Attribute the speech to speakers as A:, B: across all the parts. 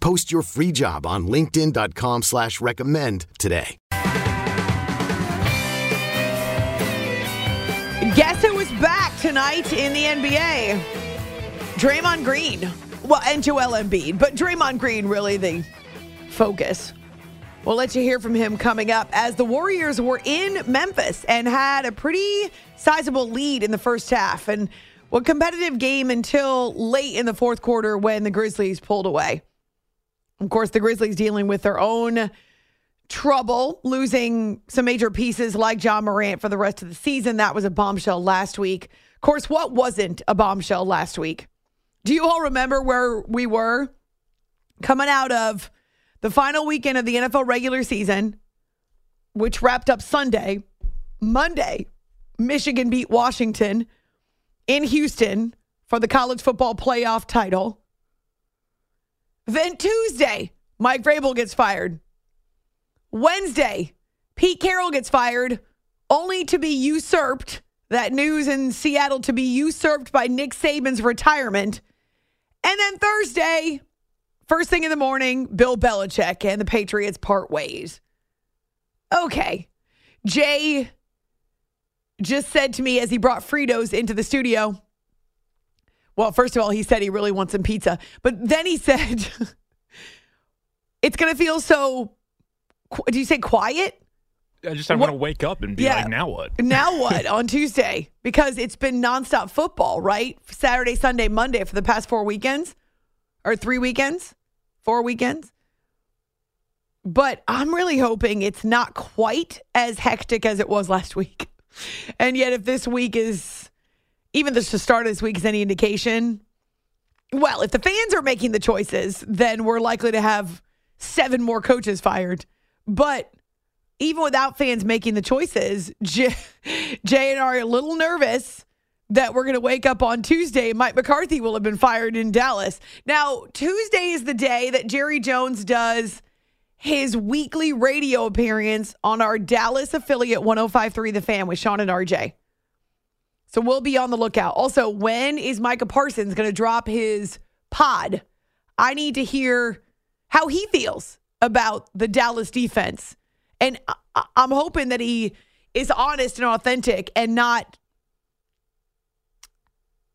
A: Post your free job on linkedin.com slash recommend today.
B: Guess who was back tonight in the NBA? Draymond Green. Well, and Joel Embiid, but Draymond Green really the focus. We'll let you hear from him coming up as the Warriors were in Memphis and had a pretty sizable lead in the first half and a competitive game until late in the fourth quarter when the Grizzlies pulled away. Of course, the Grizzlies dealing with their own trouble, losing some major pieces like Ja Morant for the rest of the season. That was a bombshell last week. Of course, what wasn't a bombshell last week? Do you all remember where we were coming out of the final weekend of the NFL regular season, which wrapped up Sunday? Monday, Michigan beat Washington in Houston for the college football playoff title. Then Tuesday, Mike Vrabel gets fired. Wednesday, Pete Carroll gets fired, only to be usurped. That news in Seattle to be usurped by Nick Saban's retirement. And then Thursday, first thing in the morning, Bill Belichick and the Patriots part ways. Okay. Jay just said to me as he brought Fritos into the studio. Well, first of all, he said he really wants some pizza. But then he said, it's going to feel so, do you say quiet?
C: I just I want to wake up and be
B: Yeah.
C: like, now what?
B: Now what on Tuesday? Because it's been nonstop football, right? Saturday, Sunday, Monday for the past four weekends or three weekends, four weekends. But I'm really hoping it's not quite as hectic as it was last week. And yet, if this week is even the start of this week is any indication, well, if the fans are making the choices, then we're likely to have seven more coaches fired. But even without fans making the choices, Jay and I are a little nervous that we're going to wake up on Tuesday. Mike McCarthy will have been fired in Dallas. Now, Tuesday is the day that Jerry Jones does his weekly radio appearance on our Dallas affiliate 1053 The Fan with Shan and RJ. So we'll be on the lookout. Also, when is Micah Parsons going to drop his pod? I need to hear how he feels about the Dallas defense. And I- I'm hoping that he is honest and authentic and not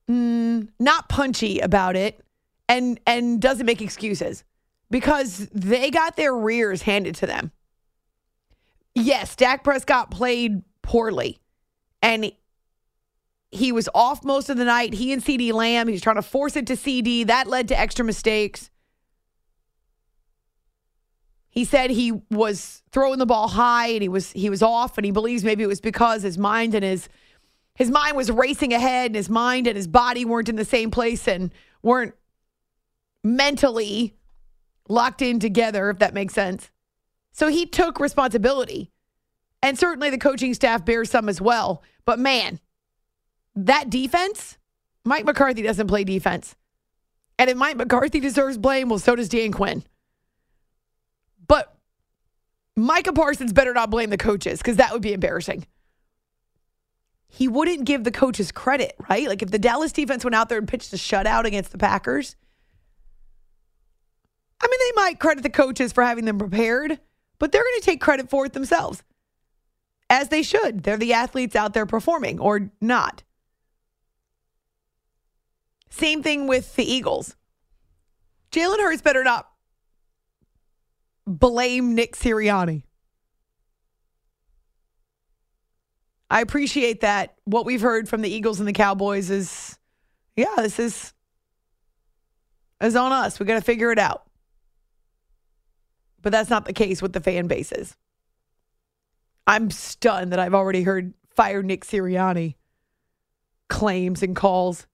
B: mm, not punchy about it and and doesn't make excuses because they got their rears handed to them. Yes, Dak Prescott played poorly and he was off most of the night. He and CeeDee Lamb, he's trying to force it to CeeDee. That led to extra mistakes. He said he was throwing the ball high and he was he was off and he believes maybe it was because his mind and his his mind was racing ahead and his mind and his body weren't in the same place and weren't mentally locked in together if that makes sense. So he took responsibility. And certainly the coaching staff bears some as well. But man, that defense, Mike McCarthy doesn't play defense. And if Mike McCarthy deserves blame, well, so does Dan Quinn. But Micah Parsons better not blame the coaches because that would be embarrassing. He wouldn't give the coaches credit, right? Like if the Dallas defense went out there and pitched a shutout against the Packers, I mean, they might credit the coaches for having them prepared, but they're going to take credit for it themselves, as they should. They're the athletes out there performing or not. Same thing with the Eagles. Jalen Hurts better not blame Nick Sirianni. I appreciate that. What we've heard from the Eagles and the Cowboys is, yeah, this is is on us. We got to figure it out. But that's not the case with the fan bases. I'm stunned that I've already heard fire Nick Sirianni claims and calls.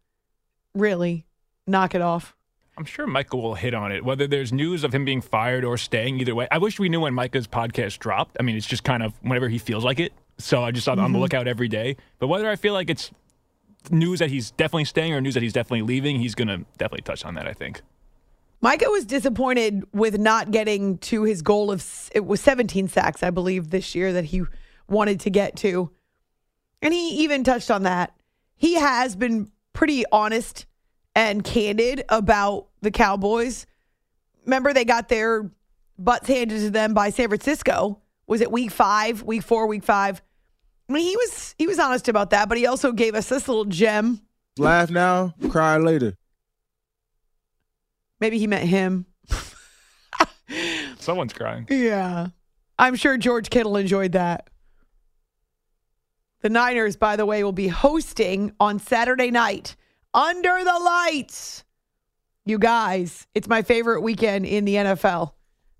B: Really, knock it off.
C: I'm sure Michael will hit on it, whether there's news of him being fired or staying. Either way, I wish we knew when Micah's podcast dropped. I mean, it's just kind of whenever he feels like it. So I just mm-hmm. on the lookout every day. But whether I feel like it's news that he's definitely staying or news that he's definitely leaving, he's going to definitely touch on that. I think.
B: Micah was disappointed with not getting to his goal of it was 17 sacks, I believe, this year that he wanted to get to. And he even touched on that. He has been pretty honest and candid about the Cowboys. Remember, they got their butts handed to them by San Francisco. Was it week five, week four, week five? I mean, he was he was honest about that, but he also gave us this little gem.
D: Laugh now, cry later.
B: Maybe he meant him.
C: Someone's crying.
B: Yeah. I'm sure George Kittle enjoyed that. The Niners, by the way, will be hosting on Saturday night under the lights. You guys, it's my favorite weekend in the NFL.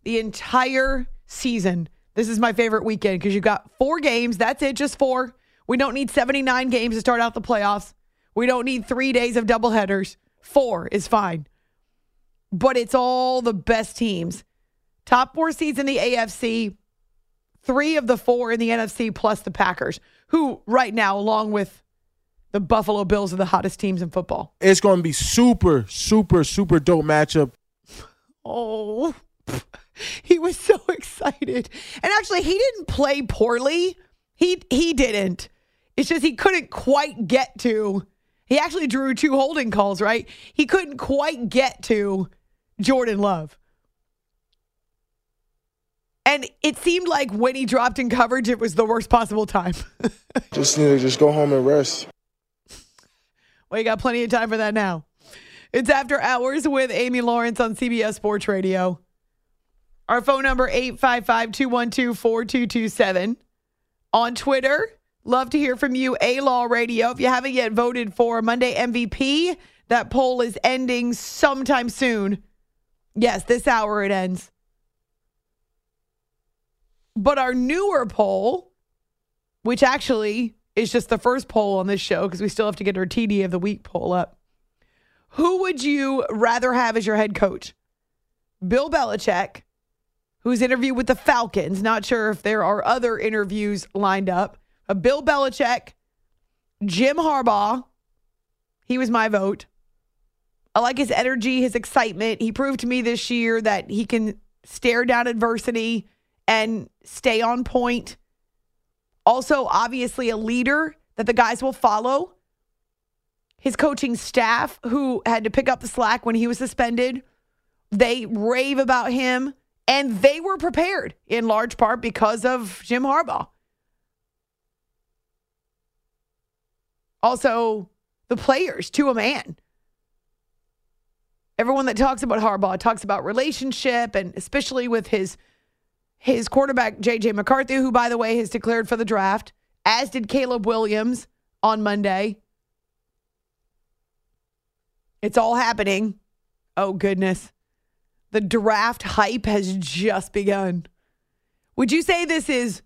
B: The entire season. This is my favorite weekend because you got four games. That's it, just four. We don't need 79 games to start out the playoffs. We don't need three days of doubleheaders. Four is fine but it's all the best teams. Top four seeds in the AFC, three of the four in the NFC, plus the Packers, who right now, along with the Buffalo Bills, are the hottest teams in football.
D: It's going to be super, super, super dope matchup.
B: Oh, he was so excited, and actually, he didn't play poorly. He he didn't. It's just he couldn't quite get to. He actually drew two holding calls, right? He couldn't quite get to Jordan Love. And it seemed like when he dropped in coverage, it was the worst possible time.
D: just need to just go home and rest.
B: Well, you got plenty of time for that now. It's after hours with Amy Lawrence on CBS Sports Radio. Our phone number 855-212-4227. On Twitter, love to hear from you, A Law Radio. If you haven't yet voted for Monday MVP, that poll is ending sometime soon. Yes, this hour it ends. But our newer poll, which actually is just the first poll on this show because we still have to get our TD of the week poll up. Who would you rather have as your head coach? Bill Belichick, who's interviewed with the Falcons. Not sure if there are other interviews lined up. A Bill Belichick, Jim Harbaugh. He was my vote. I like his energy, his excitement. He proved to me this year that he can stare down adversity and stay on point. Also, obviously, a leader that the guys will follow. His coaching staff, who had to pick up the slack when he was suspended, they rave about him, and they were prepared in large part because of Jim Harbaugh. Also, the players to a man everyone that talks about Harbaugh talks about relationship and especially with his his quarterback JJ McCarthy, who by the way has declared for the draft, as did Caleb Williams on Monday. It's all happening. Oh goodness. The draft hype has just begun. Would you say this is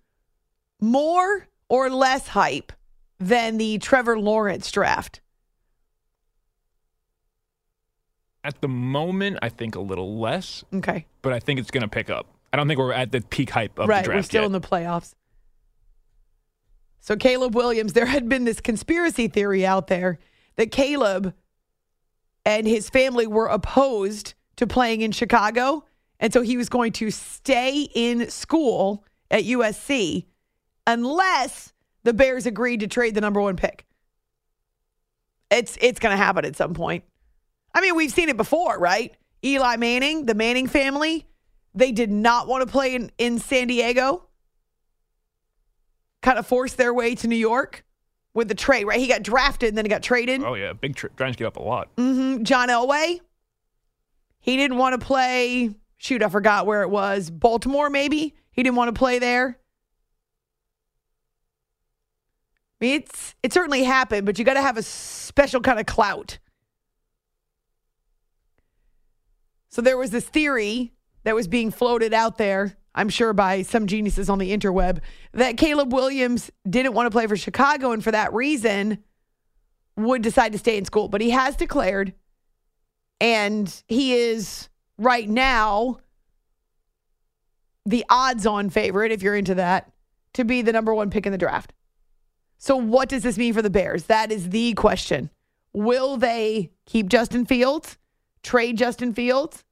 B: more or less hype than the Trevor Lawrence draft?
C: At the moment, I think a little less.
B: Okay.
C: But I think it's going to pick up. I don't think we're at the peak hype of
B: right,
C: the draft
B: We're still
C: yet.
B: in the playoffs. So Caleb Williams, there had been this conspiracy theory out there that Caleb and his family were opposed to playing in Chicago. And so he was going to stay in school at USC unless the Bears agreed to trade the number one pick. It's it's going to happen at some point. I mean, we've seen it before, right? Eli Manning, the Manning family, they did not want to play in, in San Diego. Kind of forced their way to New York with the trade, right? He got drafted and then he got traded.
C: Oh, yeah. Big tra- trying to up a lot.
B: Mm-hmm. John Elway, he didn't want to play. Shoot, I forgot where it was. Baltimore, maybe? He didn't want to play there. mean, it's it certainly happened, but you got to have a special kind of clout. So there was this theory that was being floated out there, I'm sure by some geniuses on the interweb, that Caleb Williams didn't want to play for Chicago and for that reason would decide to stay in school. But he has declared, and he is right now the odds on favorite, if you're into that, to be the number one pick in the draft. So, what does this mean for the Bears? That is the question. Will they keep Justin Fields, trade Justin Fields?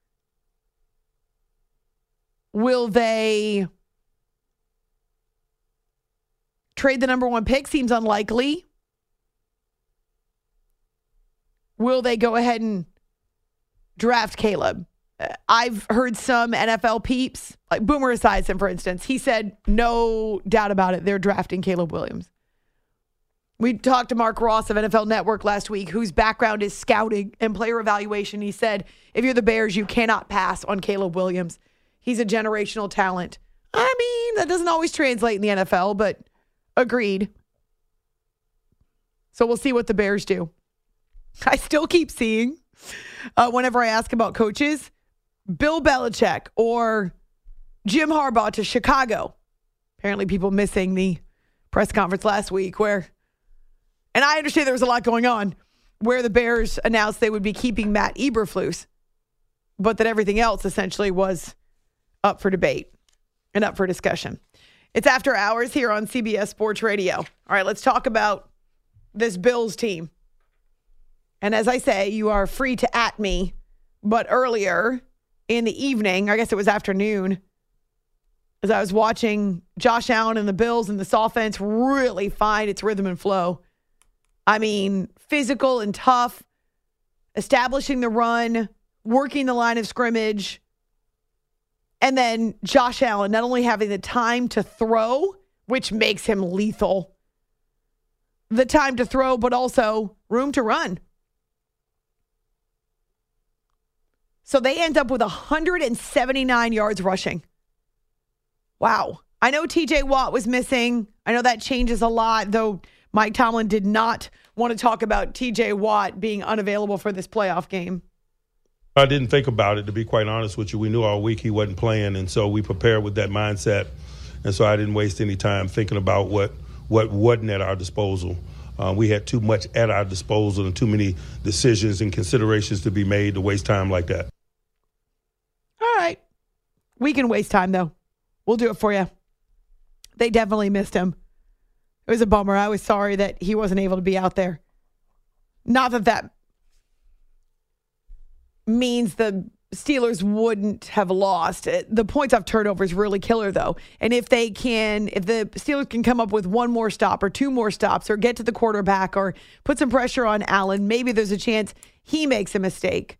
B: Will they trade the number one pick? Seems unlikely. Will they go ahead and draft Caleb? Uh, I've heard some NFL peeps, like Boomer Esiason, for instance, he said, no doubt about it, they're drafting Caleb Williams. We talked to Marc Ross of NFL Network last week, whose background is scouting and player evaluation. He said, if you're the Bears, you cannot pass on Caleb Williams. He's a generational talent. I mean, that doesn't always translate in the NFL, but agreed. So we'll see what the Bears do. I still keep seeing, uh, whenever I ask about coaches, Bill Belichick or Jim Harbaugh to Chicago. Apparently, people missing the press conference last week where, and I understand there was a lot going on, where the Bears announced they would be keeping Matt Eberflus, but that everything else essentially was up for debate and up for discussion. It's after hours here on CBS Sports Radio. All right, let's talk about this Bills team. And as I say, you are free to at me, but earlier in the evening, I guess it was afternoon, as I was watching Josh Allen and the Bills and this offense really find its rhythm and flow. I mean, physical and tough, establishing the run, working the line of scrimmage, and then Josh Allen not only having the time to throw, which makes him lethal, the time to throw, but also room to run. So they end up with 179 yards rushing. Wow. I know TJ Watt was missing. I know that changes a lot, though Mike Tomlin did not want to talk about TJ Watt being unavailable for this playoff game.
E: I didn't think about it to be quite honest with you. We knew all week he wasn't playing, and so we prepared with that mindset. And so I didn't waste any time thinking about what what wasn't at our disposal. Uh, we had too much at our disposal and too many decisions and considerations to be made to waste time like that.
B: All right, we can waste time though. We'll do it for you. They definitely missed him. It was a bummer. I was sorry that he wasn't able to be out there. Not that that means the Steelers wouldn't have lost. Uh, the points off turnovers really killer, though. And if they can, if the Steelers can come up with one more stop or two more stops or get to the quarterback or put some pressure on Allen, maybe there's a chance he makes a mistake.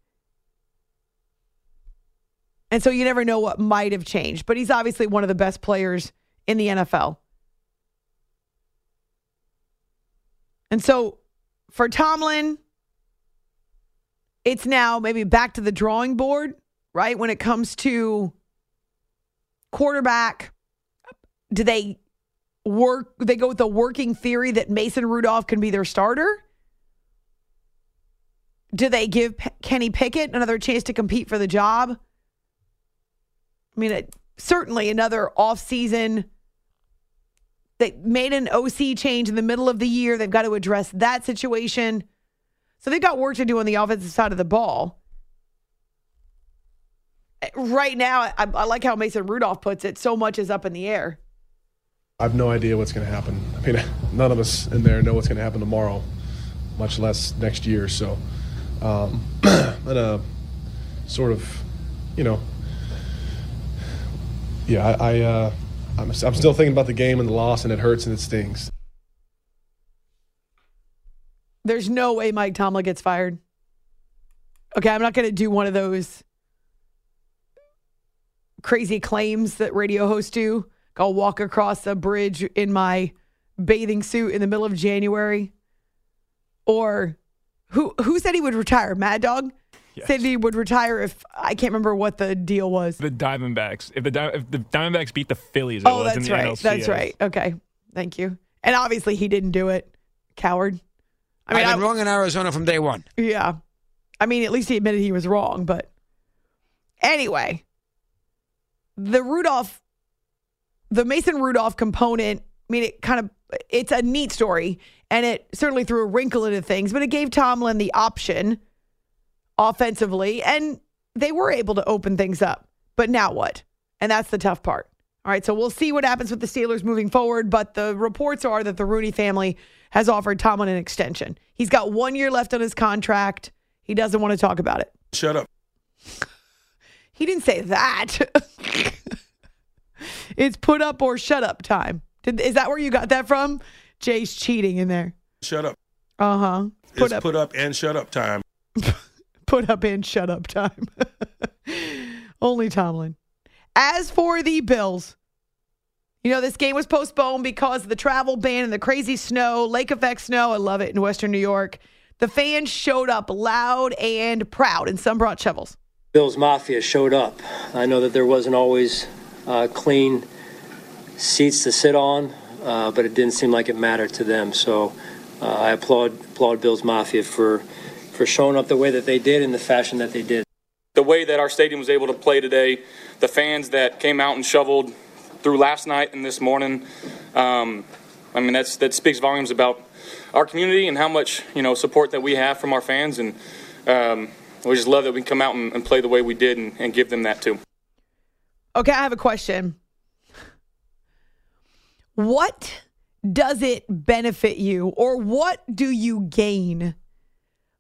B: And so you never know what might have changed. But he's obviously one of the best players in the NFL. And so for Tomlin, it's now maybe back to the drawing board, right? When it comes to quarterback, do they work? They go with the working theory that Mason Rudolph can be their starter. Do they give Kenny Pickett another chance to compete for the job? I mean, it, certainly another offseason. They made an OC change in the middle of the year. They've got to address that situation. So they've got work to do on the offensive side of the ball. Right now, I, I like how Mason Rudolph puts it so much is up in the air.
F: I have no idea what's going to happen. I mean, none of us in there know what's going to happen tomorrow, much less next year. So, um, but uh, sort of, you know, yeah, I, I uh, I'm, I'm still thinking about the game and the loss, and it hurts and it stings.
B: There's no way Mike Tomlin gets fired. Okay, I'm not going to do one of those crazy claims that radio hosts do. I'll walk across a bridge in my bathing suit in the middle of January. Or who who said he would retire? Mad Dog
C: Yes.
B: said he would retire if I can't remember what the deal was.
C: The Diamondbacks. If the if the Diamondbacks beat the Phillies,
B: Oh, that's right.
C: NLCS.
B: That's right. Okay, thank you. And obviously he didn't do it. Coward. I mean,
G: I've
B: I,
G: wrong in Arizona from day one.
B: yeah. I mean, at least he admitted he was wrong, but anyway, the Rudolph, the Mason Rudolph component, I mean, it kind of, it's a neat story and it certainly threw a wrinkle into things, but it gave Tomlin the option offensively and they were able to open things up. But now what? And that's the tough part. All right, so we'll see what happens with the Steelers moving forward, but the reports are that the Rooney family has offered Tomlin an extension. He's got one year left on his contract. He doesn't want to talk about it.
E: Shut up.
B: He didn't say that. it's put up or shut up time. Did, is that where you got that from? Jay's cheating in there.
E: Shut up.
B: Uh huh. Put
E: it's
B: up,
E: put up and shut up time.
B: put up and shut up time. Only Tomlin. As for the Bills, you know, this game was postponed because of the travel ban and the crazy snow, lake effect snow. I love it in Western New York. The fans showed up loud and proud, and some brought shovels.
H: Bills Mafia showed up. I know that there wasn't always uh, clean seats to sit on, uh, but it didn't seem like it mattered to them. So uh, I applaud applaud Bills Mafia for for showing up the way that they did in the fashion that they did.
I: The way that our stadium was able to play today, the fans that came out and shoveled through last night and this morning. Um, I mean, that's that speaks volumes about our community and how much you know support that we have from our fans, and um, we just love that we can come out and, and play the way we did and, and give them that too.
B: Okay, I have a question. What does it benefit you, or what do you gain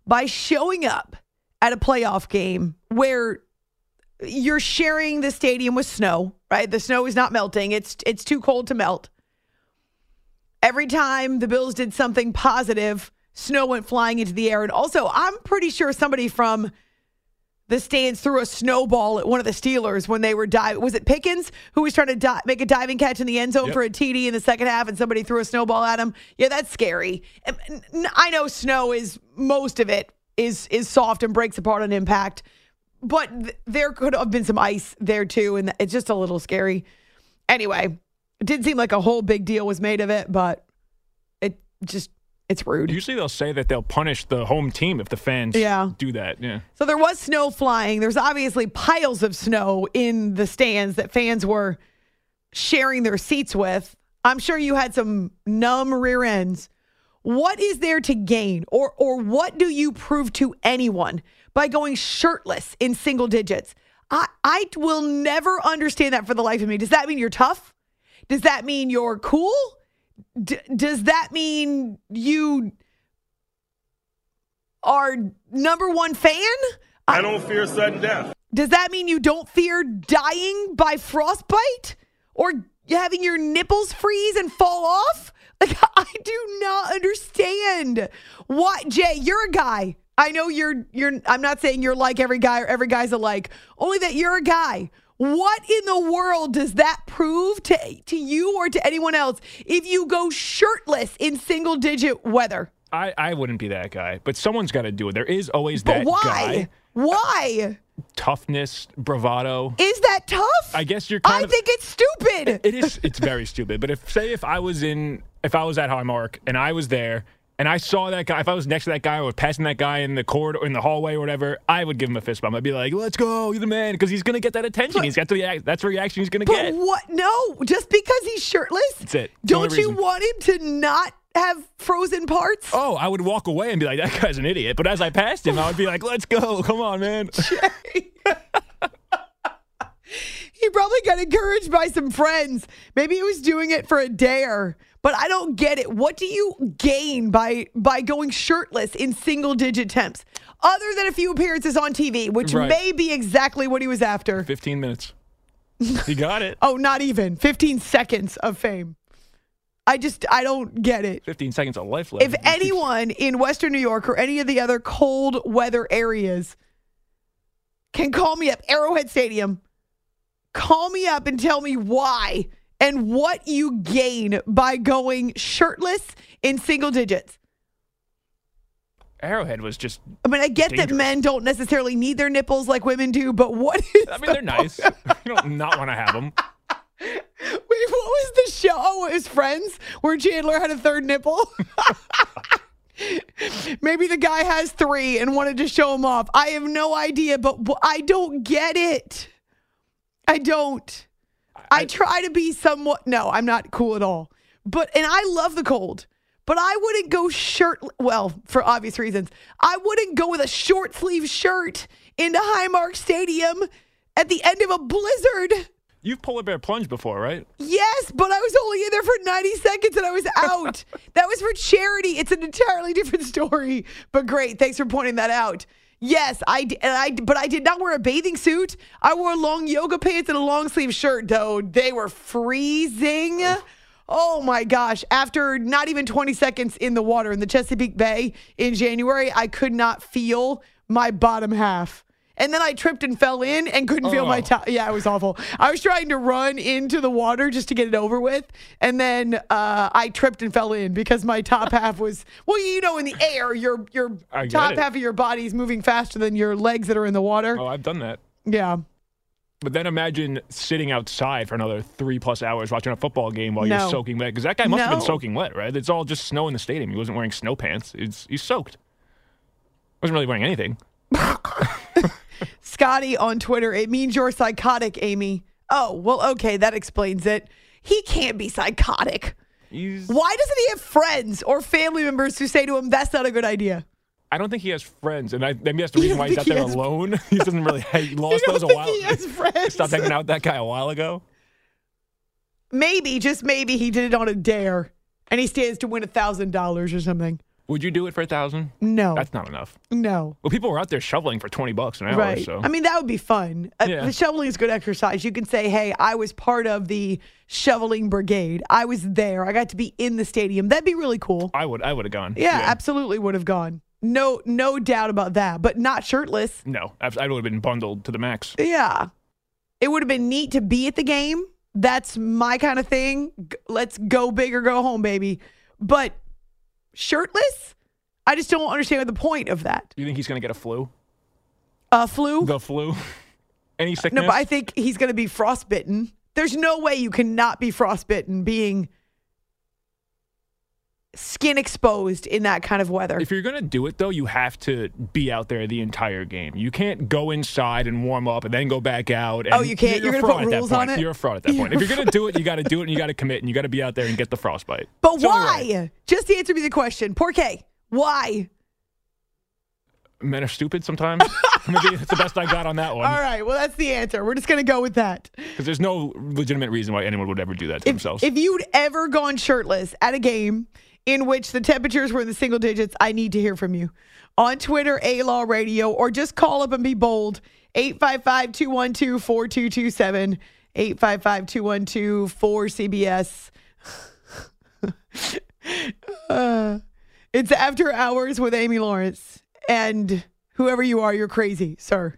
B: by showing up at a playoff game where you're sharing the stadium with snow, right? The snow is not melting. It's it's too cold to melt. Every time the Bills did something positive, snow went flying into the air. And also, I'm pretty sure somebody from the stands threw a snowball at one of the Steelers when they were diving. Was it Pickens who was trying to di- make a diving catch in the end zone
C: Yep.
B: for a TD in the second half and somebody threw a snowball at him? Yeah, that's scary. I know snow is most of it is is soft and breaks apart on impact, but th- there could have been some ice there too, and it's just a little scary. Anyway, it didn't seem like a whole big deal was made of it, but it just it's rude.
C: Usually they'll say that they'll punish the home team if the fans
B: Yeah.
C: do that. Yeah.
B: So there was snow flying. There's obviously piles of snow in the stands that fans were sharing their seats with. I'm sure you had some numb rear ends. What is there to gain or or what do you prove to anyone by going shirtless in single digits? I I will never understand that for the life of me. Does that mean you're tough? Does that mean you're cool? D- does that mean you are number one fan?
E: I don't fear sudden death.
B: Does that mean you don't fear dying by frostbite or having your nipples freeze and fall off? Like I do not understand. What Jay, you're a guy. I know you're you're I'm not saying you're like every guy or every guy's alike. Only that you're a guy. What in the world does that prove to to you or to anyone else if you go shirtless in single digit weather?
C: I, I wouldn't be that guy, but someone's got to do it. There is always
B: But
C: that
B: why?
C: guy.
B: Why?
C: Toughness, bravado.
B: Is that tough?
C: I guess you're kind
B: I
C: of.
B: think it's stupid.
C: it is. It's very stupid. But if say if I was in, if I was at Highmark and I was there and I saw that guy, if I was next to that guy or passing that guy in the corridor, in the hallway or whatever, I would give him a fist bump. I'd be like, "Let's go, you're the man," because he's gonna get that attention. he's got the that's the reaction he's gonna
B: But
C: get.
B: what? No, just because he's shirtless.
C: That's it. It's
B: Don't you
C: reason.
B: want him to not have frozen parts?
C: Oh, I would walk away and be like, "That guy's an idiot." But as I passed him, I would be like, "Let's go, come on, man."
B: He probably got encouraged by some friends. Maybe he was doing it for a dare. But I don't get it. What do you gain by by going shirtless in single digit temps? Other than a few appearances on TV, which
C: Right.
B: may be exactly what he was after.
C: Fifteen minutes. He got it.
B: Oh, not even 15 seconds of fame. I just I don't get it.
C: Fifteen seconds of life left.
B: If anyone in Western New York or any of the other cold weather areas can call me up, Arrowhead Stadium, call me up and tell me why and what you gain by going shirtless in single digits.
C: Arrowhead was just.
B: I mean, I get that men don't necessarily need their nipples like women do, but what is
C: I mean, they're nice. you don't not want to have them.
B: what was the show? Oh, it was Friends, where Chandler had a third nipple. Maybe the guy has three and wanted to show him off. I have no idea, but I don't get it. I don't. I try to be somewhat. No, I'm not cool at all. But and I love the cold. But I wouldn't go shirt. Well, for obvious reasons, I wouldn't go with a short sleeve shirt into Highmark Stadium at the end of a blizzard.
C: You've polar bear plunged before, right?
B: Yes, but I was only in there for 90 seconds and I was out. that was for charity. It's an entirely different story. But great. Thanks for pointing that out. Yes, I did, I but I did not wear a bathing suit. I wore long yoga pants and a long sleeve shirt, though. They were freezing. Oh my gosh. After not even 20 seconds in the water in the Chesapeake Bay in January, I could not feel my bottom half. And then I tripped and fell in and couldn't feel my
C: Oh.
B: top. Yeah, it was awful. I was trying to run into the water just to get it over with. And then uh, I tripped and fell in because my top half was, well, you know, in the air, your, your top
C: it.
B: half of your body is moving faster than your legs that are in the water.
C: Oh, I've done that.
B: Yeah.
C: But then imagine sitting outside for another three plus hours watching a football game while
B: No.
C: you're soaking wet. Because that guy must have been soaking wet, right? It's all just snow in the stadium. He wasn't wearing snow pants. It's, he's soaked. Wasn't really wearing anything.
B: Scotty on Twitter, it means you're psychotic, Amy. Oh, well, okay, that explains it. He can't be psychotic.
C: He's,
B: Why doesn't he have friends or family members who say to him, that's not a good idea?
C: I don't think he has friends, and I, maybe that's the reason why he's out
B: he
C: there
B: has-
C: alone. he doesn't really. He lost those a while.
B: he has friends?
C: Stopped hanging out with that guy a while ago.
B: Maybe, just maybe, he did it on a dare and he stands to win a $1,000 or something.
C: Would you do it for a thousand?
B: No.
C: That's not enough.
B: no.
C: Well, people were out there shoveling for twenty bucks an hour.
B: Right.
C: So
B: I mean, that would be fun. Uh,
C: Yeah.
B: The shoveling is good exercise. You can say, hey, I was part of the shoveling brigade. I was there. I got to be in the stadium. That'd be really cool.
C: I would. I would have gone.
B: Yeah, absolutely would have gone. No, no doubt about that. But not shirtless.
C: No, I would have been bundled to the max.
B: Yeah, it would have been neat to be at the game. That's my kind of thing. Let's go big or go home, baby. But shirtless, I just don't understand the point of that.
C: Do you think he's going to get a flu?
B: Uh, flu?
C: The flu? Any sickness?
B: No, but I think he's going to be frostbitten. There's no way you cannot be frostbitten being skin exposed in that kind of weather.
C: If you're going to do it, though, you have to be out there the entire game. You can't go inside and warm up and then go back out. Oh, and
B: Oh, you can't?
C: You're,
B: You're gonna put rules on it?
C: You're a fraud at that point. If you're going to do it, you got to do it and you got to commit and you got to be out there and get the frostbite.
B: but
C: It's
B: why?
C: right.
B: Just answer me the question. Porqué? Why?
C: Men are stupid sometimes. Maybe that's the best I got on that one.
B: All right. Well, that's the answer. We're just going to go with that.
C: Because there's no legitimate reason why anyone would ever do that to
B: If,
C: themselves.
B: if you'd ever gone shirtless at a game in which the temperatures were in the single digits, I need to hear from you. On Twitter, A Law Radio, or just call up and be bold. 855 212 4227. 855 212 4CBS. Uh, It's After Hours with Amy Lawrence. And whoever you are, you're crazy, sir,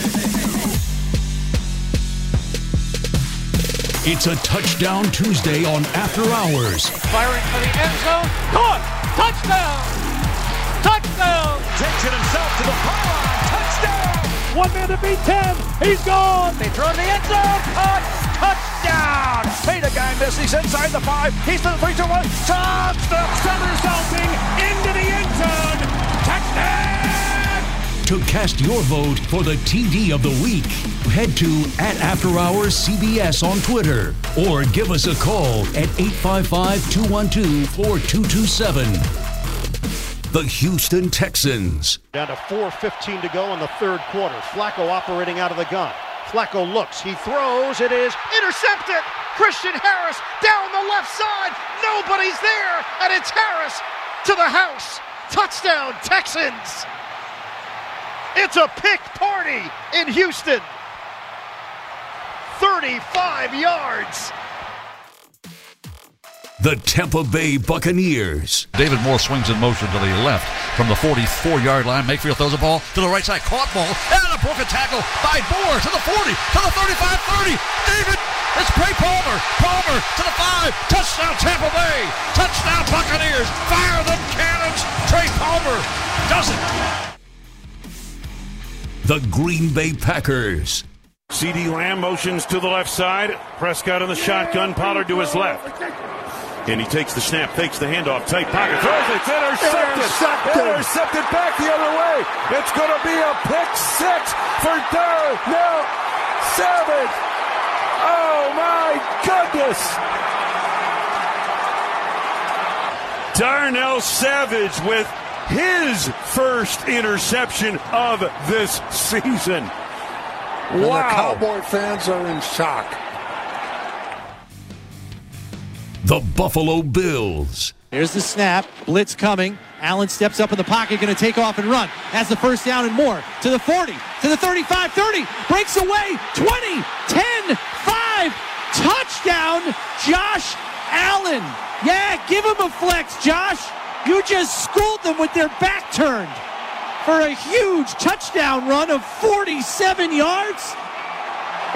J: It's a touchdown Tuesday on After Hours.
K: Firing for the end zone. Caught! Touchdown! Touchdown!
L: Takes it himself to the pylon. Touchdown!
K: One man to beat 10. He's gone. They throw in the end zone. Caught! Touchdown!
L: Made a guy miss. He's inside the five. He's to the three, two, one. Touchdown!
K: Somersaulting into the end zone.
J: To cast your vote for the TD of the week, head to at After Hours CBS on Twitter or give us a call at 855 212 4227. The Houston Texans.
M: Down to 4.15 to go in the third quarter. Flacco operating out of the gun. Flacco looks, he throws, it is intercepted! Christian Harris down the left side, nobody's there, and it's Harris to the house. Touchdown, Texans! It's a pick party in Houston. 35 yards.
J: The Tampa Bay Buccaneers.
N: David Moore swings in motion to the left from the 44-yard line. Mayfield throws a ball to the right side. Caught ball and a broken tackle by Moore to the 40, to the 35-30. David, it's Trey Palmer. Palmer to the 5. Touchdown Tampa Bay. Touchdown Buccaneers. Fire them cannons. Trey Palmer does it.
J: The Green Bay Packers.
O: CeeDee Lamb motions to the left side. Prescott in the shotgun. Pollard to his left. And he takes the snap, fakes the handoff, tight pocket, throws it, it's intercepted.
P: Intercepted.
O: Intercepted back the other way. It's going to be a pick six for Darnell Savage. Oh my goodness. Darnell Savage with his first interception of this season.
P: And
O: Wow.
P: the Cowboy fans are in shock.
J: The Buffalo Bills.
Q: Here's the snap. Blitz coming. Allen steps up in the pocket, going to take off and run. Has the first down and more. To the 40, to the 35, 30. Breaks away. 20, 10, 5. Touchdown, Josh Allen. Yeah, give him a flex, Josh. You just schooled them with their back turned for a huge touchdown run of 47 yards.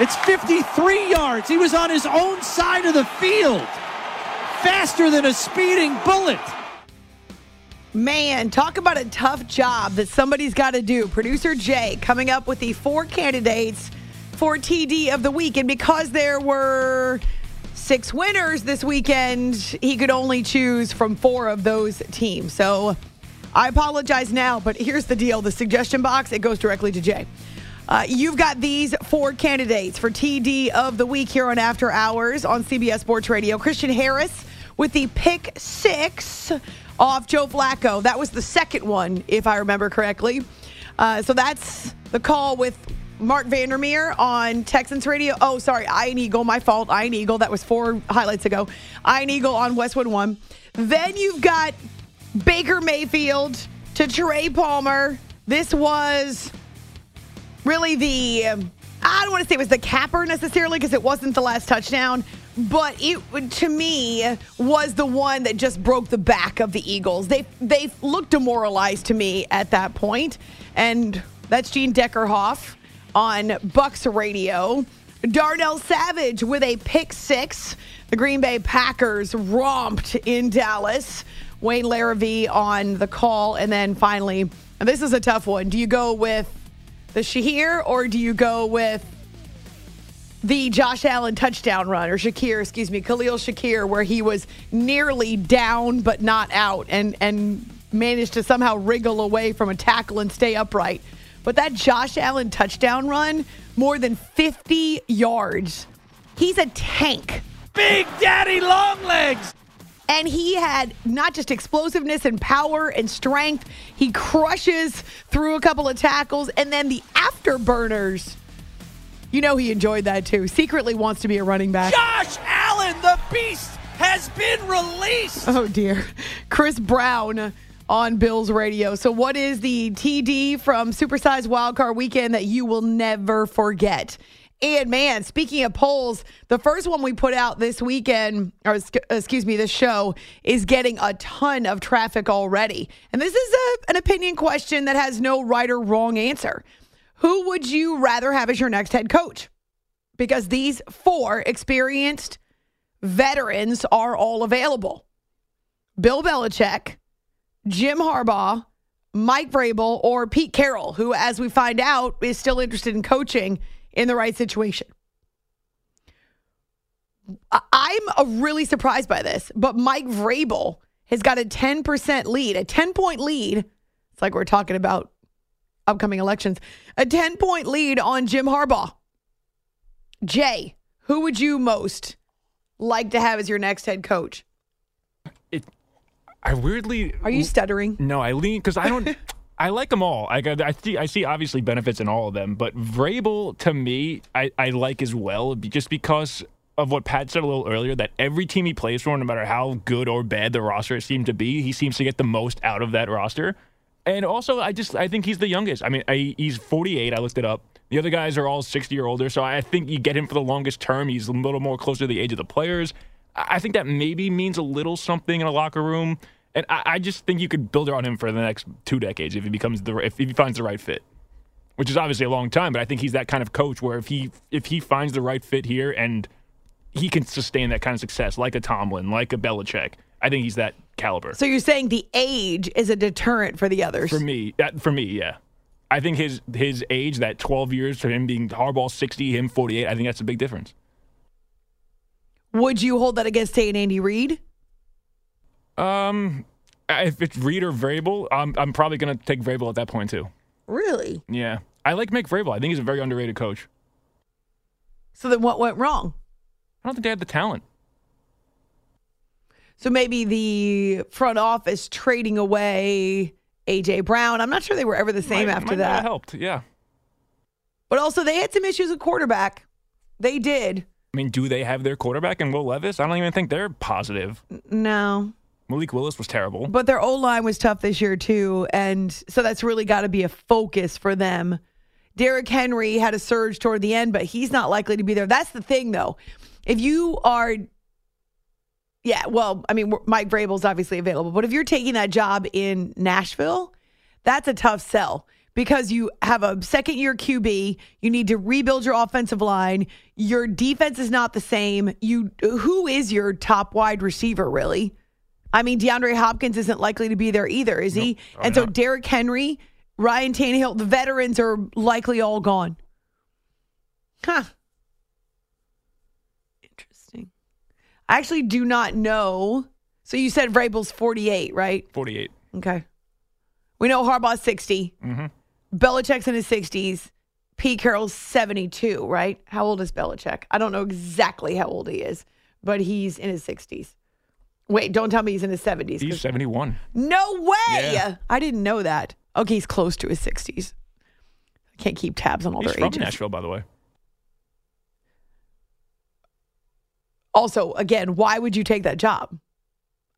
Q: It's 53 yards. He was on his own side of the field. Faster than a speeding bullet.
B: Man, talk about a tough job that somebody's got to do. Producer Jay coming up with the four candidates for TD of the week. And because there were six winners this weekend, he could only choose from four of those teams. So I apologize now, but here's the deal the suggestion box, it goes directly to Jay. Uh, you've got these four candidates for TD of the week here on After Hours on CBS Sports Radio. Christian Harris with the pick six off Joe Flacco. That was the second one, if I remember correctly. Uh, so that's the call with Marc Vandermeer on Texans Radio. Oh, sorry, Iron Eagle. My fault. Iron Eagle. That was four highlights ago. Iron Eagle on Westwood One. Then you've got Baker Mayfield to Trey Palmer. This was really the um, I don't want to say it was the capper necessarily because it wasn't the last touchdown, but it to me was the one that just broke the back of the Eagles. They they looked demoralized to me at that point, and that's Gene Deckerhoff on Bucks Radio. Darnell Savage with a pick six. The Green Bay Packers romped in Dallas. Wayne Larrivee on the call, and then finally, and this is a tough one. Do you go with the Shahir, or do you go with the Josh Allen touchdown run, or Shakir, excuse me, Khalil Shakir, where he was nearly down but not out, and and managed to somehow wriggle away from a tackle and stay upright. But that Josh Allen touchdown run, more than 50 yards. He's a tank.
Q: Big Daddy Longlegs.
B: And he had not just explosiveness and power and strength, he crushes through a couple of tackles and then the afterburners. You know he enjoyed that too. Secretly wants to be a running back.
Q: Josh Allen, the beast, has been released.
B: Oh dear. Chris Brown on Bills Radio. So, what is the TD from Supersized Wildcard Weekend that you will never forget? And man, speaking of polls, the first one we put out this weekend, or excuse me, this show is getting a ton of traffic already. And this is a, an opinion question that has no right or wrong answer. Who would you rather have as your next head coach? Because these four experienced veterans are all available Bill Belichick, Jim Harbaugh, Mike Vrabel, or Pete Carroll, who, as we find out, is still interested in coaching in the right situation. I'm really surprised by this, but Mike Vrabel has got a 10% lead, a 10 point lead. It's like we're talking about upcoming elections, a 10 point lead on Jim Harbaugh. Jay, who would you most like to have as your next head coach?
C: I weirdly
B: Are you stuttering?
C: No, I lean because I don't. I like them all. I, I see. I see obviously benefits in all of them, but Vrabel to me, I, I like as well, just because of what Pat said a little earlier. That every team he plays for, no matter how good or bad the roster seems to be, he seems to get the most out of that roster. And also, I just I think he's the youngest. I mean, I, he's 48. I looked it up. The other guys are all 60 or older, so I think you get him for the longest term. He's a little more closer to the age of the players. I I think that maybe means a little something in a locker room. And I, I just think you could build around him for the next two decades if he becomes the if he finds the right fit, which is obviously a long time. But I think he's that kind of coach where if he if he finds the right fit here and he can sustain that kind of success, like a Tomlin, like a Belichick, I think he's that caliber.
B: So you're saying the age is a deterrent for the others?
C: For me, that, for me, yeah. I think his his age, that 12 years to him being Harbaugh 60, him 48, I think that's a big difference.
B: Would you hold that against, say, an Andy Reid?
C: Um, if it's Reid or Vrabel, I'm I'm probably gonna take Vrabel at that point too.
B: Really?
C: Yeah, I like Mike Vrabel. I think he's a very underrated coach.
B: So then what went wrong?
C: I don't think they had the talent.
B: So maybe the front office trading away AJ Brown. I'm not sure they were ever the same
C: Might-
B: after
C: might
B: that.
C: helped. Yeah.
B: But also they had some issues with quarterback. They did.
C: I mean, do they have their quarterback and Will Levis? I don't even think they're positive.
B: No.
C: Malik Willis was terrible.
B: But their O line was tough this year too, and so that's really got to be a focus for them. Derrick Henry had a surge toward the end, but he's not likely to be there. That's the thing, though. If you are, yeah, well, I mean, Mike Vrabel's obviously available, but if you're taking that job in Nashville, that's a tough sell because you have a second year QB. You need to rebuild your offensive line. Your defense is not the same. You, who is your top wide receiver, really? I mean, DeAndre Hopkins isn't likely to be there either, is he?
C: probably
B: and so
C: not.
B: Derrick Henry, Ryan Tannehill, the veterans are likely all gone. Huh. Interesting. I actually do not know. So you said Vrabel's 48, right?
C: 48.
B: Okay. We know Harbaugh's 60.
C: Mm-hmm.
B: Belichick's in his 60s. Pete Carroll's 72, right? How old is Belichick? I don't know exactly how old he is, but he's in his 60s. Wait, don't tell me he's in his 70s.
C: He's 71.
B: no way.
C: Yeah.
B: I didn't know that. Okay, he's close to his 60s. I can't keep tabs on all
C: He's
B: their
C: from
B: ages.
C: Nashville, by the way.
B: Also, again, why would you take that job?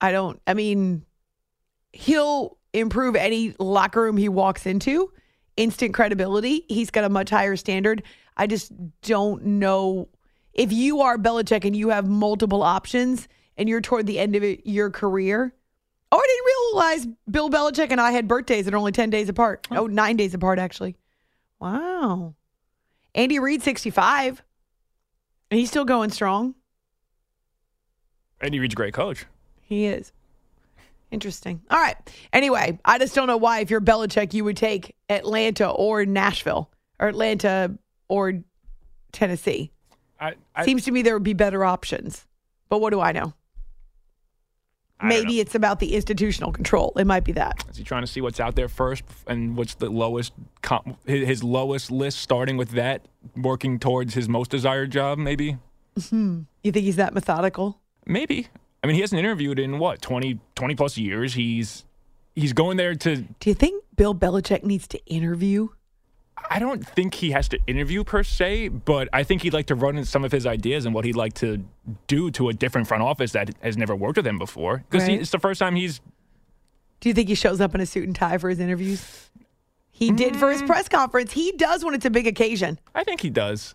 B: I don't, I mean, he'll improve any locker room he walks into, instant credibility. He's got a much higher standard. I just don't know if you are Belichick and you have multiple options and you're toward the end of it, your career. Oh, I didn't realize Bill Belichick and I had birthdays that are only 10 days apart. Oh, nine days apart, actually. Wow. Andy Reid, 65. And he's still going strong.
C: Andy Reid's a great coach.
B: He is. Interesting. All right. Anyway, I just don't know why, if you're Belichick, you would take Atlanta or Nashville or Atlanta or Tennessee.
C: I, I
B: Seems to me there would be better options. But what do I know? Maybe it's about the institutional control. It might be that.
C: Is he trying to see what's out there first and what's the lowest, com- his lowest list, starting with that, working towards his most desired job, maybe?
B: Hmm. You think he's that methodical?
C: Maybe. I mean, he hasn't interviewed in what, 20, 20 plus years. He's he's going there to.
B: Do you think Bill Belichick needs to interview?
C: I don't think he has to interview per se, but I think he'd like to run in some of his ideas and what he'd like to do to a different front office that has never worked with him before. Because
B: Right.
C: it's the first time he's
B: Do you think he shows up in a suit and tie for his interviews? He did for his press conference. He does when it's a big occasion.
C: I think he does.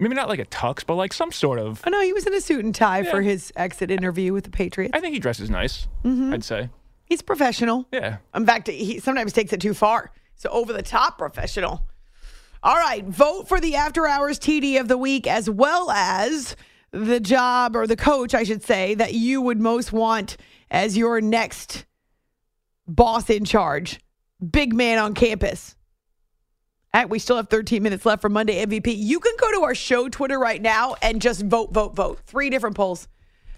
C: Maybe not like a tux, but like some sort of.
B: Oh no, he was in a suit and tie
C: Yeah.
B: for his exit interview with the Patriots.
C: I think he dresses nice.
B: Mhm.
C: I'd say.
B: He's professional.
C: Yeah.
B: In fact, he sometimes takes it too far. So over the top professional. All right, vote for the after hours TD of the week as well as the job or the coach, I should say, that you would most want as your next boss in charge, big man on campus. We still have 13 minutes left for Monday MVP. You can go to our show Twitter right now and just vote, vote, vote. Three different polls.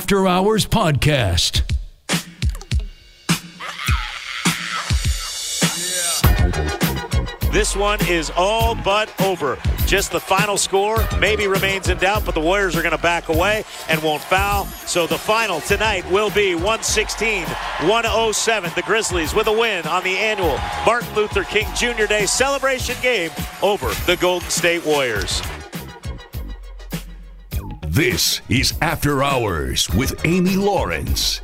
J: After Hours Podcast.
R: This one is all but over. Just the final score maybe remains in doubt, but the Warriors are going to back away and won't foul. So the final tonight will be 116 107. The Grizzlies with a win on the annual Martin Luther King Jr. Day celebration game over the Golden State Warriors.
J: This is After Hours with Amy Lawrence.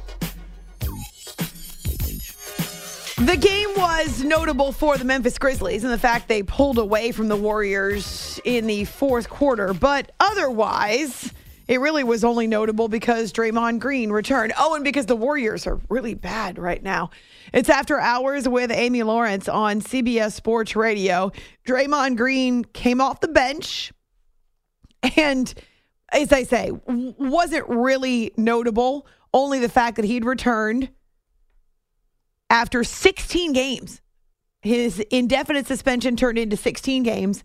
B: The game was notable for the Memphis Grizzlies and the fact they pulled away from the Warriors in the fourth quarter. But otherwise, it really was only notable because Draymond Green returned. Oh, and because the Warriors are really bad right now. It's After Hours with Amy Lawrence on CBS Sports Radio. Draymond Green came off the bench and, as I say, wasn't really notable. Only the fact that he'd returned after 16 games. His indefinite suspension turned into 16 games.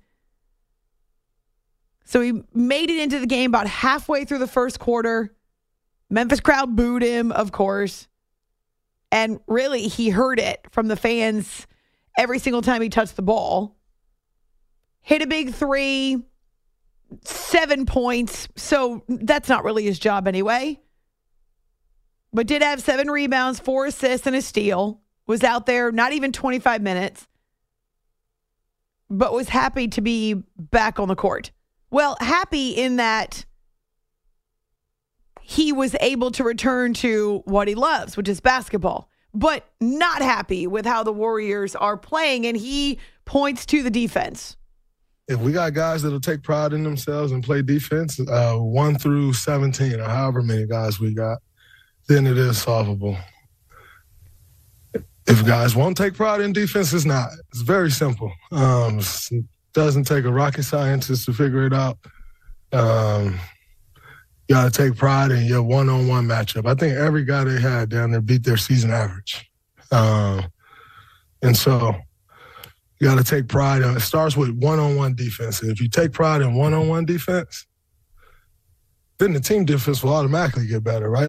B: So he made it into the game about halfway through the first quarter. Memphis crowd booed him, of course. And really, he heard it from the fans every single time he touched the ball. Hit a big three, seven points. So that's not really his job anyway but did have seven rebounds, four assists, and a steal. Was out there not even 25 minutes, but was happy to be back on the court. Well, happy in that he was able to return to what he loves, which is basketball, but not happy with how the Warriors are playing. And he points to the defense.
S: If we got guys that'll take pride in themselves and play defense, uh, one through 17 or however many guys we got, then it is solvable. If guys won't take pride in defense, it's not. It's very simple. Um, it doesn't take a rocket scientist to figure it out. Um, you got to take pride in your one-on-one matchup. I think every guy they had down there beat their season average. Um, and so you got to take pride in it. starts with one-on-one defense. And if you take pride in one-on-one defense, then the team defense will automatically get better, right?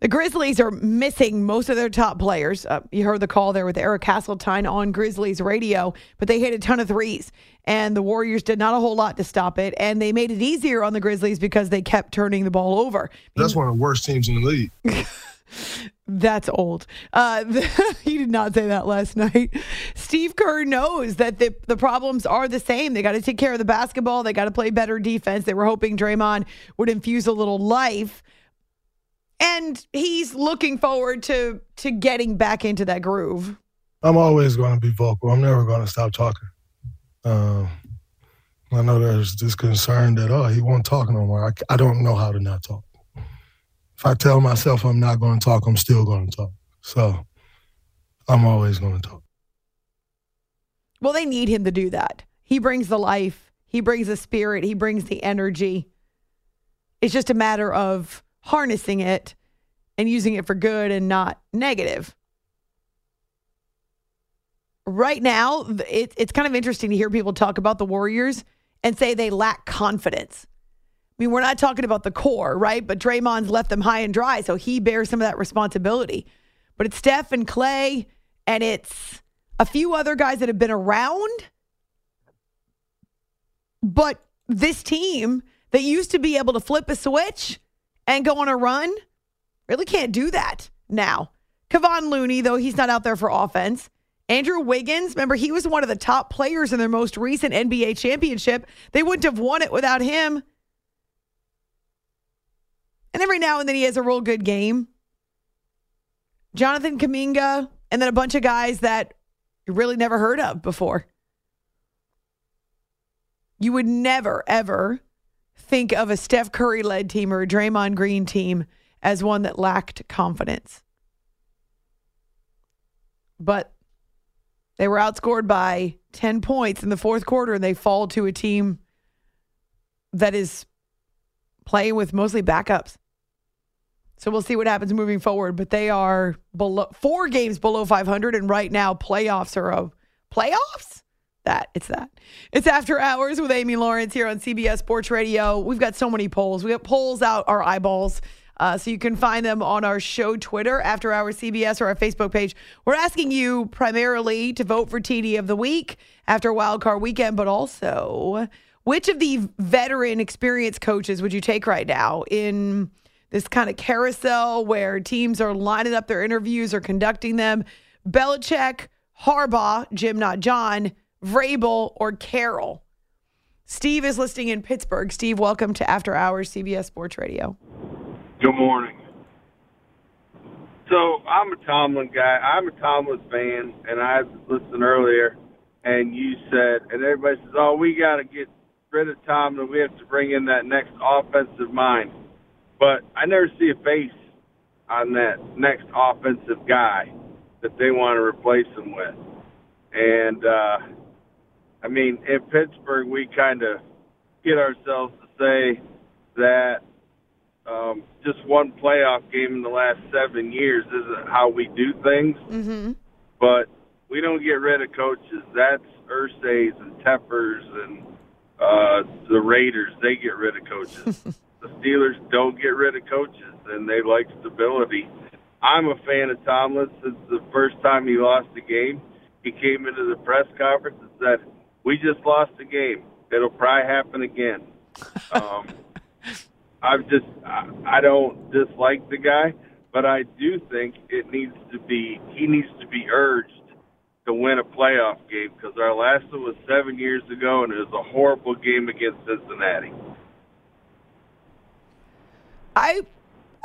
B: The Grizzlies are missing most of their top players. Uh, you heard the call there with Eric Hasseltine on Grizzlies radio, but they hit a ton of threes, and the Warriors did not a whole lot to stop it, and they made it easier on the Grizzlies because they kept turning the ball over.
S: That's one of the worst teams in the league.
B: That's old. Uh, he did not say that last night. Steve Kerr knows that the, the problems are the same. They got to take care of the basketball. They got to play better defense. They were hoping Draymond would infuse a little life. And he's looking forward to to getting back into that groove.
S: I'm always going to be vocal. I'm never going to stop talking. Um, I know there's this concern that, oh, he won't talk no more. I, I don't know how to not talk if I tell myself I'm not going to talk, I'm still going to talk. So I'm always going to talk.
B: Well, they need him to do that. He brings the life, he brings the spirit, he brings the energy. It's just a matter of harnessing it and using it for good and not negative. Right now, it, it's kind of interesting to hear people talk about the Warriors and say they lack confidence. I mean, we're not talking about the core, right? But Draymond's left them high and dry, so he bears some of that responsibility. But it's Steph and Clay, and it's a few other guys that have been around. But this team that used to be able to flip a switch and go on a run really can't do that now. Kevon Looney, though he's not out there for offense. Andrew Wiggins, remember, he was one of the top players in their most recent NBA championship. They wouldn't have won it without him. And every now and then he has a real good game. Jonathan Kuminga, and then a bunch of guys that you really never heard of before. You would never, ever think of a Steph Curry led team or a Draymond Green team as one that lacked confidence. But they were outscored by 10 points in the fourth quarter and they fall to a team that is playing with mostly backups. So we'll see what happens moving forward. But they are below four games below 500, and right now playoffs are a playoffs. That it's that. It's after hours with Amy Lawrence here on CBS Sports Radio. We've got so many polls. We have polls out our eyeballs. Uh, so you can find them on our show Twitter, After Hours CBS, or our Facebook page. We're asking you primarily to vote for TD of the week after Wild Card Weekend, but also which of the veteran experienced coaches would you take right now in this kind of carousel where teams are lining up their interviews or conducting them. Belichick, Harbaugh, Jim, not John, Vrabel, or Carroll. Steve is listening in Pittsburgh. Steve, welcome to After Hours CBS Sports Radio.
T: Good morning. So I'm a Tomlin guy. I'm a Tomlin fan, and I listened earlier, and you said, and everybody says, "Oh, we got to get rid of Tomlin. We have to bring in that next offensive mind." But I never see a face on that next offensive guy that they want to replace him with. And uh, I mean, in Pittsburgh, we kind of get ourselves to say that um, just one playoff game in the last seven years isn't how we do things.
B: Mm-hmm.
T: But we don't get rid of coaches. That's Irsay's and Tepper's and uh, the Raiders. They get rid of coaches. the Steelers don't get rid of coaches, and they like stability. I'm a fan of Tomlin since the first time he lost the game. He came into the press conference and said, "We just lost the game. It'll probably happen again." um, I've just I, I don't dislike the guy, but I do think it needs to be he needs to be urged to win a playoff game because our last one was seven years ago, and it was a horrible game against Cincinnati.
B: I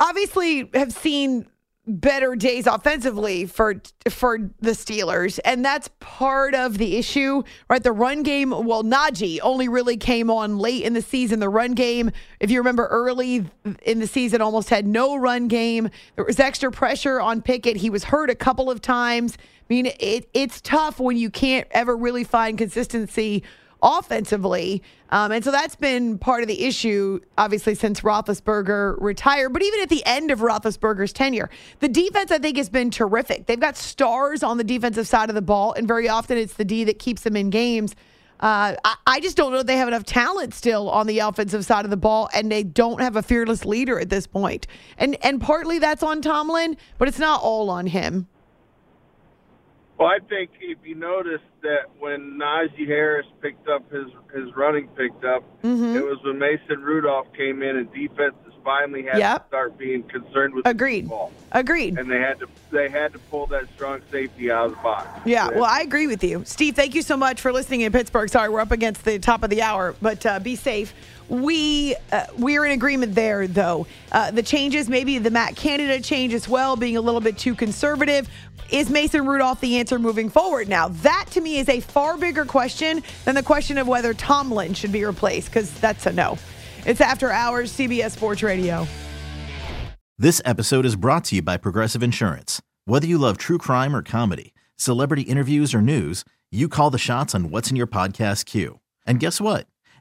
B: obviously have seen better days offensively for for the Steelers, and that's part of the issue, right? The run game, well, Najee only really came on late in the season. The run game, if you remember early in the season, almost had no run game. There was extra pressure on Pickett. He was hurt a couple of times. I mean, it, it's tough when you can't ever really find consistency offensively. Um, and so that's been part of the issue, obviously, since Roethlisberger retired. But even at the end of Roethlisberger's tenure, the defense, I think, has been terrific. They've got stars on the defensive side of the ball, and very often it's the D that keeps them in games. Uh, I, I just don't know they have enough talent still on the offensive side of the ball, and they don't have a fearless leader at this point. And and partly that's on Tomlin, but it's not all on him.
T: Well, I think if you notice that when Najee Harris picked up his his running picked up,
B: Mhm.
T: it was when Mason Rudolph came in and defenses finally had
B: Yep.
T: to start being concerned with
B: Agreed.
T: the ball.
B: Agreed.
T: And they had to they had to pull that strong safety out of the box.
B: Yeah, well, I agree with you. Steve, thank you so much for listening in Pittsburgh. Sorry, we're up against the top of the hour, but uh, be safe. We uh, we're in agreement there, though. Uh, the changes, maybe the Matt Canada change as well, being a little bit too conservative. Is Mason Rudolph the answer moving forward? Now, that to me is a far bigger question than the question of whether Tomlin should be replaced, because that's a no. It's After Hours, CBS Sports Radio.
U: This episode is brought to you by Progressive Insurance. Whether you love true crime or comedy, celebrity interviews or news, you call the shots on what's in your podcast queue. And guess what?